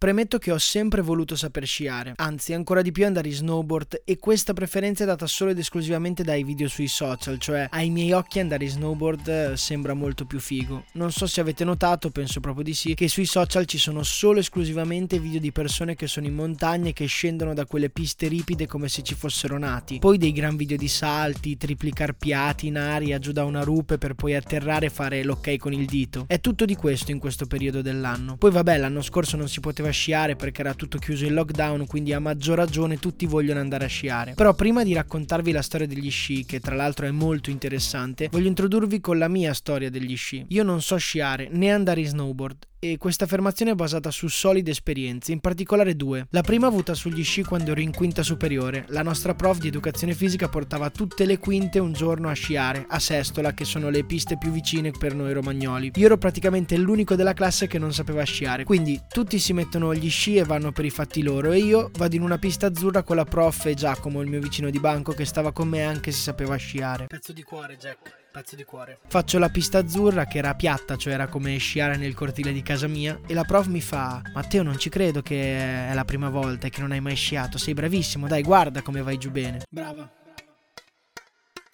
Premetto che ho sempre voluto saper sciare, anzi ancora di più andare in snowboard e questa preferenza è data solo ed esclusivamente dai video sui social, cioè ai miei occhi andare in snowboard eh, sembra molto più figo. Non so se avete notato, penso proprio di sì, che sui social ci sono solo esclusivamente video di persone che sono in montagna e che scendono da quelle piste ripide come se ci fossero nati. Poi dei gran video di salti, tripli carpiati in aria giù da una rupe per poi atterrare e fare l'ok con il dito. È tutto di questo in questo periodo dell'anno. Poi vabbè, l'anno scorso non si poteva sciare perché era tutto chiuso in lockdown, quindi a maggior ragione tutti vogliono andare a sciare. Però prima di raccontarvi la storia degli sci, che tra l'altro è molto interessante, voglio introdurvi con la mia storia degli sci. Io non so sciare né andare in snowboard e questa affermazione è basata su solide esperienze, in particolare due. La prima avuta sugli sci quando ero in quinta superiore. La nostra prof di educazione fisica portava tutte le quinte un giorno a sciare, a Sestola, che sono le piste più vicine per noi romagnoli. Io ero praticamente l'unico della classe che non sapeva sciare, quindi tutti si mettono gli sci e vanno per i fatti loro e io vado in una pista azzurra con la prof e Giacomo, il mio vicino di banco, che stava con me anche se sapeva sciare. Pezzo di cuore, Jack. Pezzo di cuore. Faccio la pista azzurra che era piatta, cioè era come sciare nel cortile di casa mia e la prof mi fa Matteo non ci credo che è la prima volta e che non hai mai sciato, sei bravissimo, dai guarda come vai giù bene. Brava.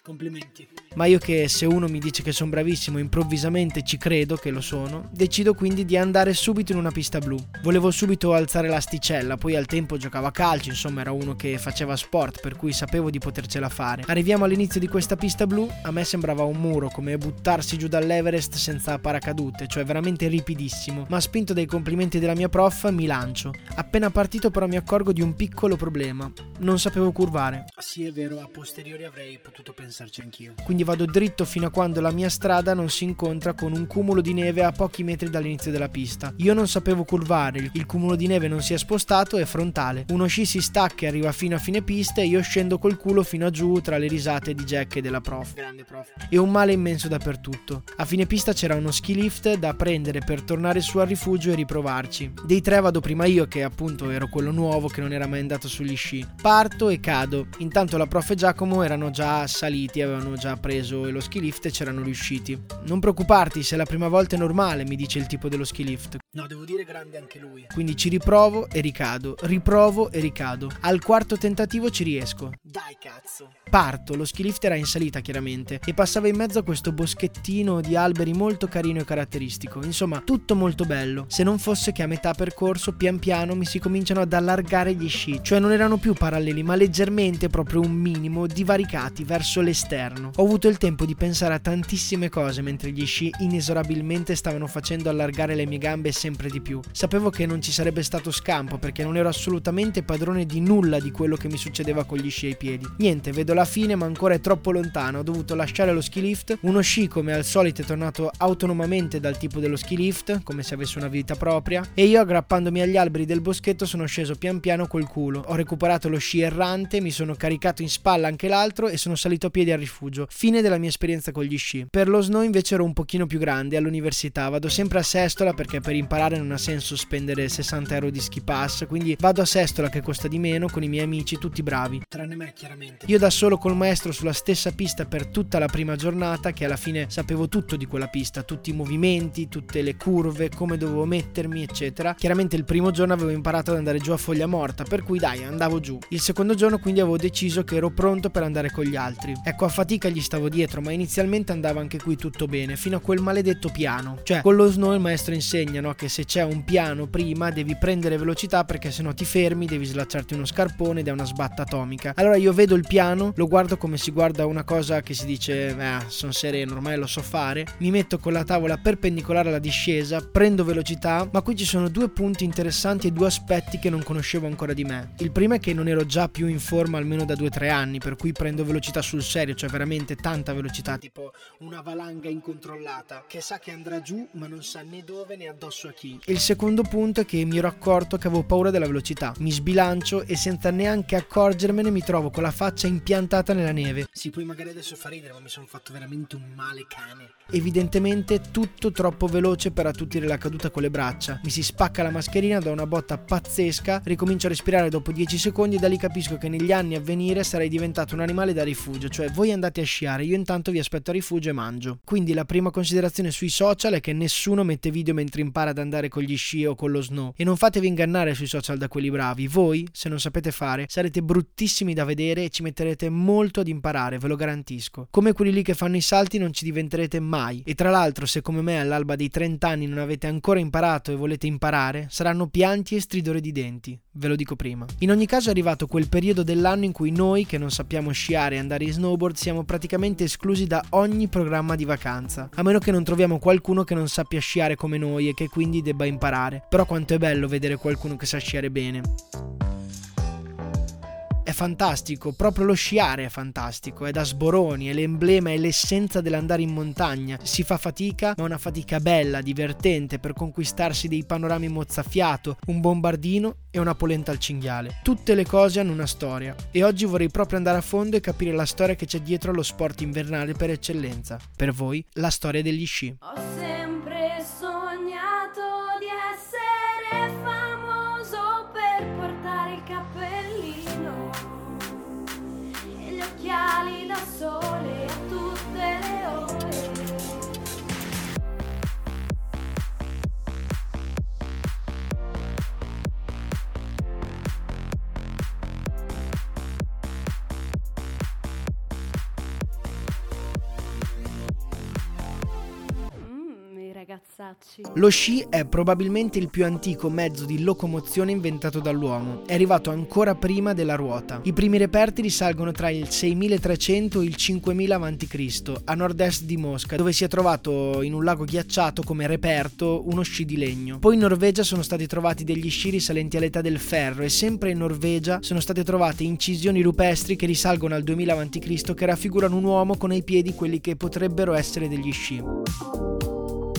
Complimenti. Ma io che se uno mi dice che sono bravissimo improvvisamente ci credo che lo sono, decido quindi di andare subito in una pista blu. Volevo subito alzare l'asticella, poi al tempo giocavo a calcio, insomma era uno che faceva sport, per cui sapevo di potercela fare. Arriviamo all'inizio di questa pista blu, a me sembrava un muro, come buttarsi giù dall'Everest senza paracadute, cioè veramente ripidissimo. Ma spinto dai complimenti della mia prof, mi lancio. Appena partito però mi accorgo di un piccolo problema. Non sapevo curvare. Sì, è vero, a posteriori avrei potuto pensarci anch'io. Quindi vado dritto fino a quando la mia strada non si incontra con un cumulo di neve a pochi metri dall'inizio della pista. Io non sapevo curvare, il cumulo di neve non si è spostato, è frontale. Uno sci si stacca e arriva fino a fine pista e io scendo col culo fino a giù tra le risate di Jack e della prof. Grande prof. E un male immenso dappertutto. A fine pista c'era uno ski lift da prendere per tornare su al rifugio e riprovarci. Dei tre vado prima io, che appunto ero quello nuovo che non era mai andato sugli sci. Parto e cado. Intanto la prof e Giacomo erano già saliti, avevano già preso lo ski lift e c'erano riusciti. Non preoccuparti, se la prima volta è normale, mi dice il tipo dello ski lift. No, devo dire grande anche lui. Quindi ci riprovo e ricado, riprovo e ricado. Al quarto tentativo ci riesco. Dai cazzo. Parto, lo ski lift era in salita chiaramente e passava in mezzo a questo boschettino di alberi molto carino e caratteristico. Insomma, tutto molto bello. Se non fosse che a metà percorso, pian piano, mi si cominciano ad allargare gli sci, cioè non erano più paralleli, ma leggermente, proprio un minimo, divaricati verso l'esterno. Ho avuto il tempo di pensare a tantissime cose mentre gli sci inesorabilmente stavano facendo allargare le mie gambe sempre di più. Sapevo che non ci sarebbe stato scampo perché non ero assolutamente padrone di nulla di quello che mi succedeva con gli sci ai piedi. Niente, vedo la fine, ma ancora è troppo lontano. Ho dovuto lasciare lo ski lift. Uno sci, come al solito, è tornato autonomamente dal tipo dello ski lift, come se avesse una vita propria. E io, aggrappandomi agli alberi del boschetto, sono sceso pian piano col culo. Ho recuperato lo sci errante, mi sono caricato in spalla anche l'altro e sono salito a piedi al rifugio. Fine della mia esperienza con gli sci. Per lo snow invece ero un pochino più grande, all'università. Vado sempre a Sestola perché per imparare non ha senso spendere 60 euro di ski pass. Quindi vado a Sestola che costa di meno con i miei amici, tutti bravi. Tranne me, chiaramente. Io da solo col maestro sulla stessa pista per tutta la prima giornata, che alla fine sapevo tutto di quella pista, tutti i movimenti, tutte le curve, come dovevo mettermi, eccetera. Chiaramente il primo giorno avevo imparato ad andare giù a foglia morta, per cui dai, andavo giù. Il secondo giorno quindi avevo deciso che ero pronto per andare con gli altri. Ecco, a fatica gli stavo dietro, ma inizialmente andava anche qui tutto bene, fino a quel maledetto piano. Cioè, con lo snow il maestro insegna, no, che se c'è un piano prima devi prendere velocità perché sennò ti fermi, devi slacciarti uno scarpone ed è una sbatta atomica. Allora io vedo il piano, lo guardo come si guarda una cosa che si dice, eh, sono sereno, ormai lo so fare. Mi metto con la tavola perpendicolare alla discesa, prendo velocità, ma qui ci sono due punti interessanti e due aspetti che non conoscevo ancora di me. Il primo è che non ero già più in forma almeno da 2-3 anni, per cui prendo velocità sul serio, cioè veramente tanta velocità. Tipo una valanga incontrollata che sa che andrà giù ma non sa né dove né addosso a chi. Il secondo punto è che mi ero accorto che avevo paura della velocità. Mi sbilancio e senza neanche accorgermene mi trovo con la faccia impiantata nella neve. Sì, poi magari adesso fa ridere, ma mi sono fatto veramente un male cane. Evidentemente tutto troppo veloce per attutire la caduta con le braccia. Mi si spacca la mascherina da una botta pazzesca, ricomincio a respirare dopo 10 secondi e da lì capisco che negli anni a venire sarei diventato un animale da rifugio, cioè voi andate a sciare, io intanto vi aspetto a rifugio e mangio. Quindi la prima considerazione sui social è che nessuno mette video mentre impara ad andare con gli sci o con lo snow e non fatevi ingannare sui social da quelli bravi. Voi, se non sapete fare, sarete bruttissimi da vedere e ci metterete molto ad imparare, ve lo garantisco. Come quelli lì che fanno i salti non ci diventerete mai. E tra l'altro, se come me all'alba dei 30 anni non avete ancora imparato e volete imparare, saranno pianti e stridore di denti. Ve lo dico prima. In ogni caso è arrivato quel periodo dell'anno in cui noi, che non sappiamo sciare e andare in snowboard, siamo praticamente esclusi da ogni programma di vacanza. A meno che non troviamo qualcuno che non sappia sciare come noi e che quindi debba imparare. Però quanto è bello vedere qualcuno che sa sciare bene è fantastico, proprio lo sciare è fantastico, è da sboroni, è l'emblema, è l'essenza dell'andare in montagna. Si fa fatica, ma una fatica bella, divertente, per conquistarsi dei panorami mozzafiato, un bombardino e una polenta al cinghiale. Tutte le cose hanno una storia e oggi vorrei proprio andare a fondo e capire la storia che c'è dietro allo sport invernale per eccellenza. Per voi, la storia degli sci. Ragazzacci. Lo sci è probabilmente il più antico mezzo di locomozione inventato dall'uomo. È arrivato ancora prima della ruota. I primi reperti risalgono tra il 6300 e il 5000 a.C., a nord-est di Mosca, dove si è trovato in un lago ghiacciato come reperto uno sci di legno. Poi in Norvegia sono stati trovati degli sci risalenti all'età del ferro e sempre in Norvegia sono state trovate incisioni rupestri che risalgono al 2000 a.C. che raffigurano un uomo con ai piedi quelli che potrebbero essere degli sci.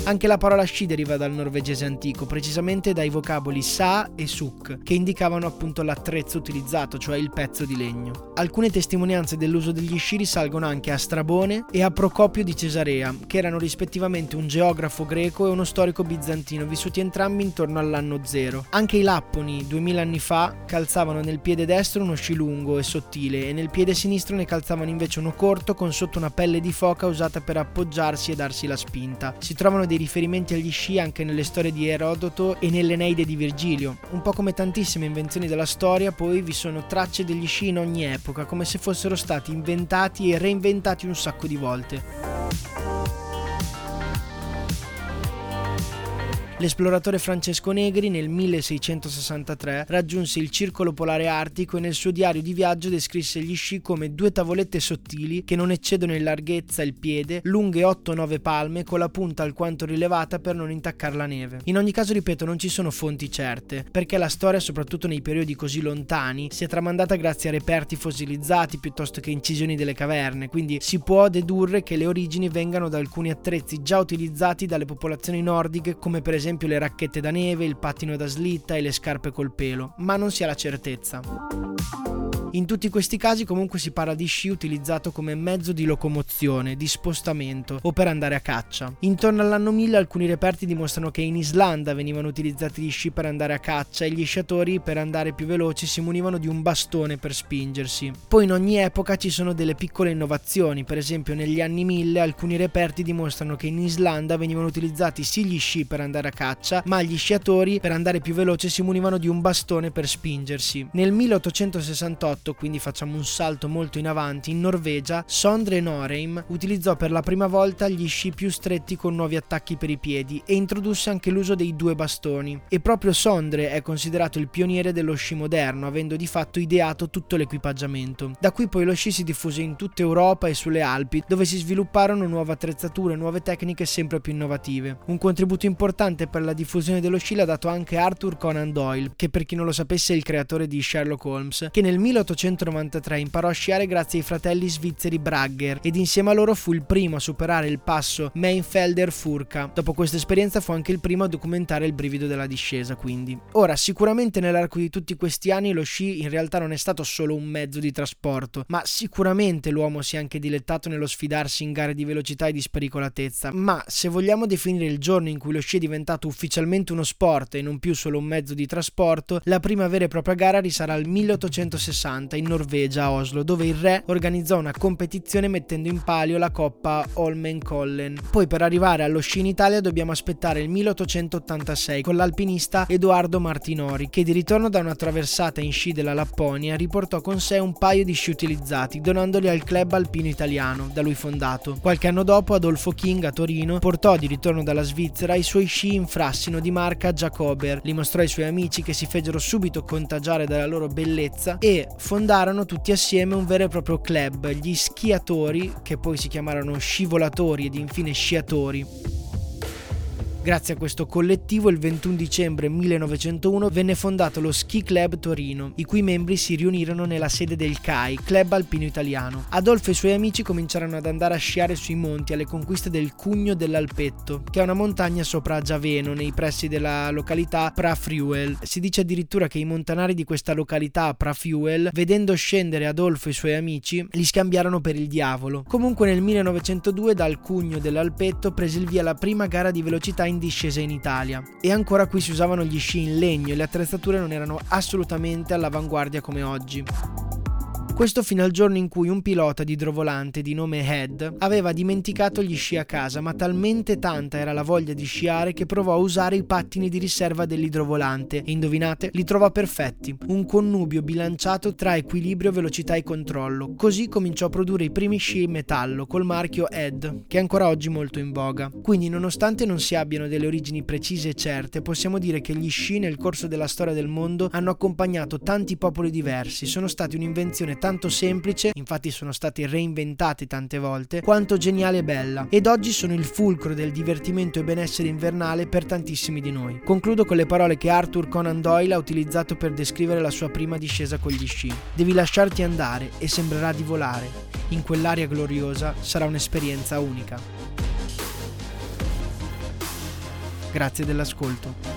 Anche la parola sci deriva dal norvegese antico, precisamente dai vocaboli sa e suk, che indicavano appunto l'attrezzo utilizzato, cioè il pezzo di legno. Alcune testimonianze dell'uso degli sci risalgono anche a Strabone e a Procopio di Cesarea, che erano rispettivamente un geografo greco e uno storico bizantino, vissuti entrambi intorno all'anno zero. Anche i Lapponi, duemila anni fa, calzavano nel piede destro uno sci lungo e sottile e nel piede sinistro ne calzavano invece uno corto con sotto una pelle di foca usata per appoggiarsi e darsi la spinta. Si trovano dei riferimenti agli sci anche nelle storie di Erodoto e nell'Eneide di Virgilio. Un po' come tantissime invenzioni della storia, poi vi sono tracce degli sci in ogni epoca, come se fossero stati inventati e reinventati un sacco di volte. L'esploratore Francesco Negri nel 1663 raggiunse il circolo polare artico e nel suo diario di viaggio descrisse gli sci come due tavolette sottili che non eccedono in larghezza il piede, lunghe 8-9 palme con la punta alquanto rilevata per non intaccare la neve. In ogni caso, ripeto, non ci sono fonti certe, perché la storia, soprattutto nei periodi così lontani, si è tramandata grazie a reperti fossilizzati piuttosto che incisioni delle caverne, quindi si può dedurre che le origini vengano da alcuni attrezzi già utilizzati dalle popolazioni nordiche come per esempio esempio le racchette da neve, il pattino da slitta e le scarpe col pelo, ma non si ha la certezza. In tutti questi casi comunque si parla di sci utilizzato come mezzo di locomozione, di spostamento o per andare a caccia. Intorno all'anno 1000 alcuni reperti dimostrano che in Islanda venivano utilizzati gli sci per andare a caccia e gli sciatori per andare più veloci si munivano di un bastone per spingersi. Poi in ogni epoca ci sono delle piccole innovazioni, per esempio negli anni 1000 alcuni reperti dimostrano che in Islanda venivano utilizzati sì gli sci per andare a caccia, ma gli sciatori per andare più veloce si munivano di un bastone per spingersi. Nel 1868 quindi facciamo un salto molto in avanti, in Norvegia, Sondre Norheim utilizzò per la prima volta gli sci più stretti con nuovi attacchi per i piedi e introdusse anche l'uso dei due bastoni. E proprio Sondre è considerato il pioniere dello sci moderno, avendo di fatto ideato tutto l'equipaggiamento. Da qui poi lo sci si diffuse in tutta Europa e sulle Alpi, dove si svilupparono nuove attrezzature nuove tecniche sempre più innovative. Un contributo importante per la diffusione dello sci l'ha dato anche Arthur Conan Doyle, che per chi non lo sapesse è il creatore di Sherlock Holmes, che nel 18 1893 imparò a sciare grazie ai fratelli svizzeri Bragger ed insieme a loro fu il primo a superare il passo Mainfelder Furka. Dopo questa esperienza fu anche il primo a documentare il brivido della discesa, quindi. Ora, sicuramente nell'arco di tutti questi anni lo sci in realtà non è stato solo un mezzo di trasporto, ma sicuramente l'uomo si è anche dilettato nello sfidarsi in gare di velocità e di spericolatezza. Ma se vogliamo definire il giorno in cui lo sci è diventato ufficialmente uno sport e non più solo un mezzo di trasporto, la prima vera e propria gara risale al 1860 in Norvegia a Oslo, dove il re organizzò una competizione mettendo in palio la coppa Holmenkollen. Poi per arrivare allo sci in Italia dobbiamo aspettare il 1886 con l'alpinista Edoardo Martinori, che di ritorno da una traversata in sci della Lapponia riportò con sé un paio di sci utilizzati, donandoli al club alpino italiano, da lui fondato. Qualche anno dopo Adolfo King a Torino portò di ritorno dalla Svizzera i suoi sci in frassino di marca Jacober, li mostrò ai suoi amici che si fecero subito contagiare dalla loro bellezza e fondarono tutti assieme un vero e proprio club, gli schiatori, che poi si chiamarono scivolatori ed infine sciatori. Grazie a questo collettivo, il 21 dicembre 1901 venne fondato lo Ski Club Torino, i cui membri si riunirono nella sede del CAI, Club Alpino Italiano. Adolfo e i suoi amici cominciarono ad andare a sciare sui monti alle conquiste del Cugno dell'Alpetto, che è una montagna sopra Giaveno, nei pressi della località Prafriuel. Si dice addirittura che i montanari di questa località Prafriuel, vedendo scendere Adolfo e i suoi amici, li scambiarono per il diavolo. Comunque nel 1902 dal Cugno dell'Alpetto prese il via la prima gara di velocità in discesa in Italia. E ancora qui si usavano gli sci in legno e le attrezzature non erano assolutamente all'avanguardia come oggi. Questo fino al giorno in cui un pilota di idrovolante di nome Head aveva dimenticato gli sci a casa, ma talmente tanta era la voglia di sciare che provò a usare i pattini di riserva dell'idrovolante e indovinate, li trovò perfetti, un connubio bilanciato tra equilibrio, velocità e controllo. Così cominciò a produrre i primi sci in metallo col marchio Head, che è ancora oggi molto in voga. Quindi, nonostante non si abbiano delle origini precise e certe, possiamo dire che gli sci nel corso della storia del mondo hanno accompagnato tanti popoli diversi, sono stati un'invenzione tanto tanto semplice, infatti sono stati reinventati tante volte, quanto geniale e bella, ed oggi sono il fulcro del divertimento e benessere invernale per tantissimi di noi. Concludo con le parole che Arthur Conan Doyle ha utilizzato per descrivere la sua prima discesa con gli sci. Devi lasciarti andare e sembrerà di volare. In quell'aria gloriosa sarà un'esperienza unica. Grazie dell'ascolto.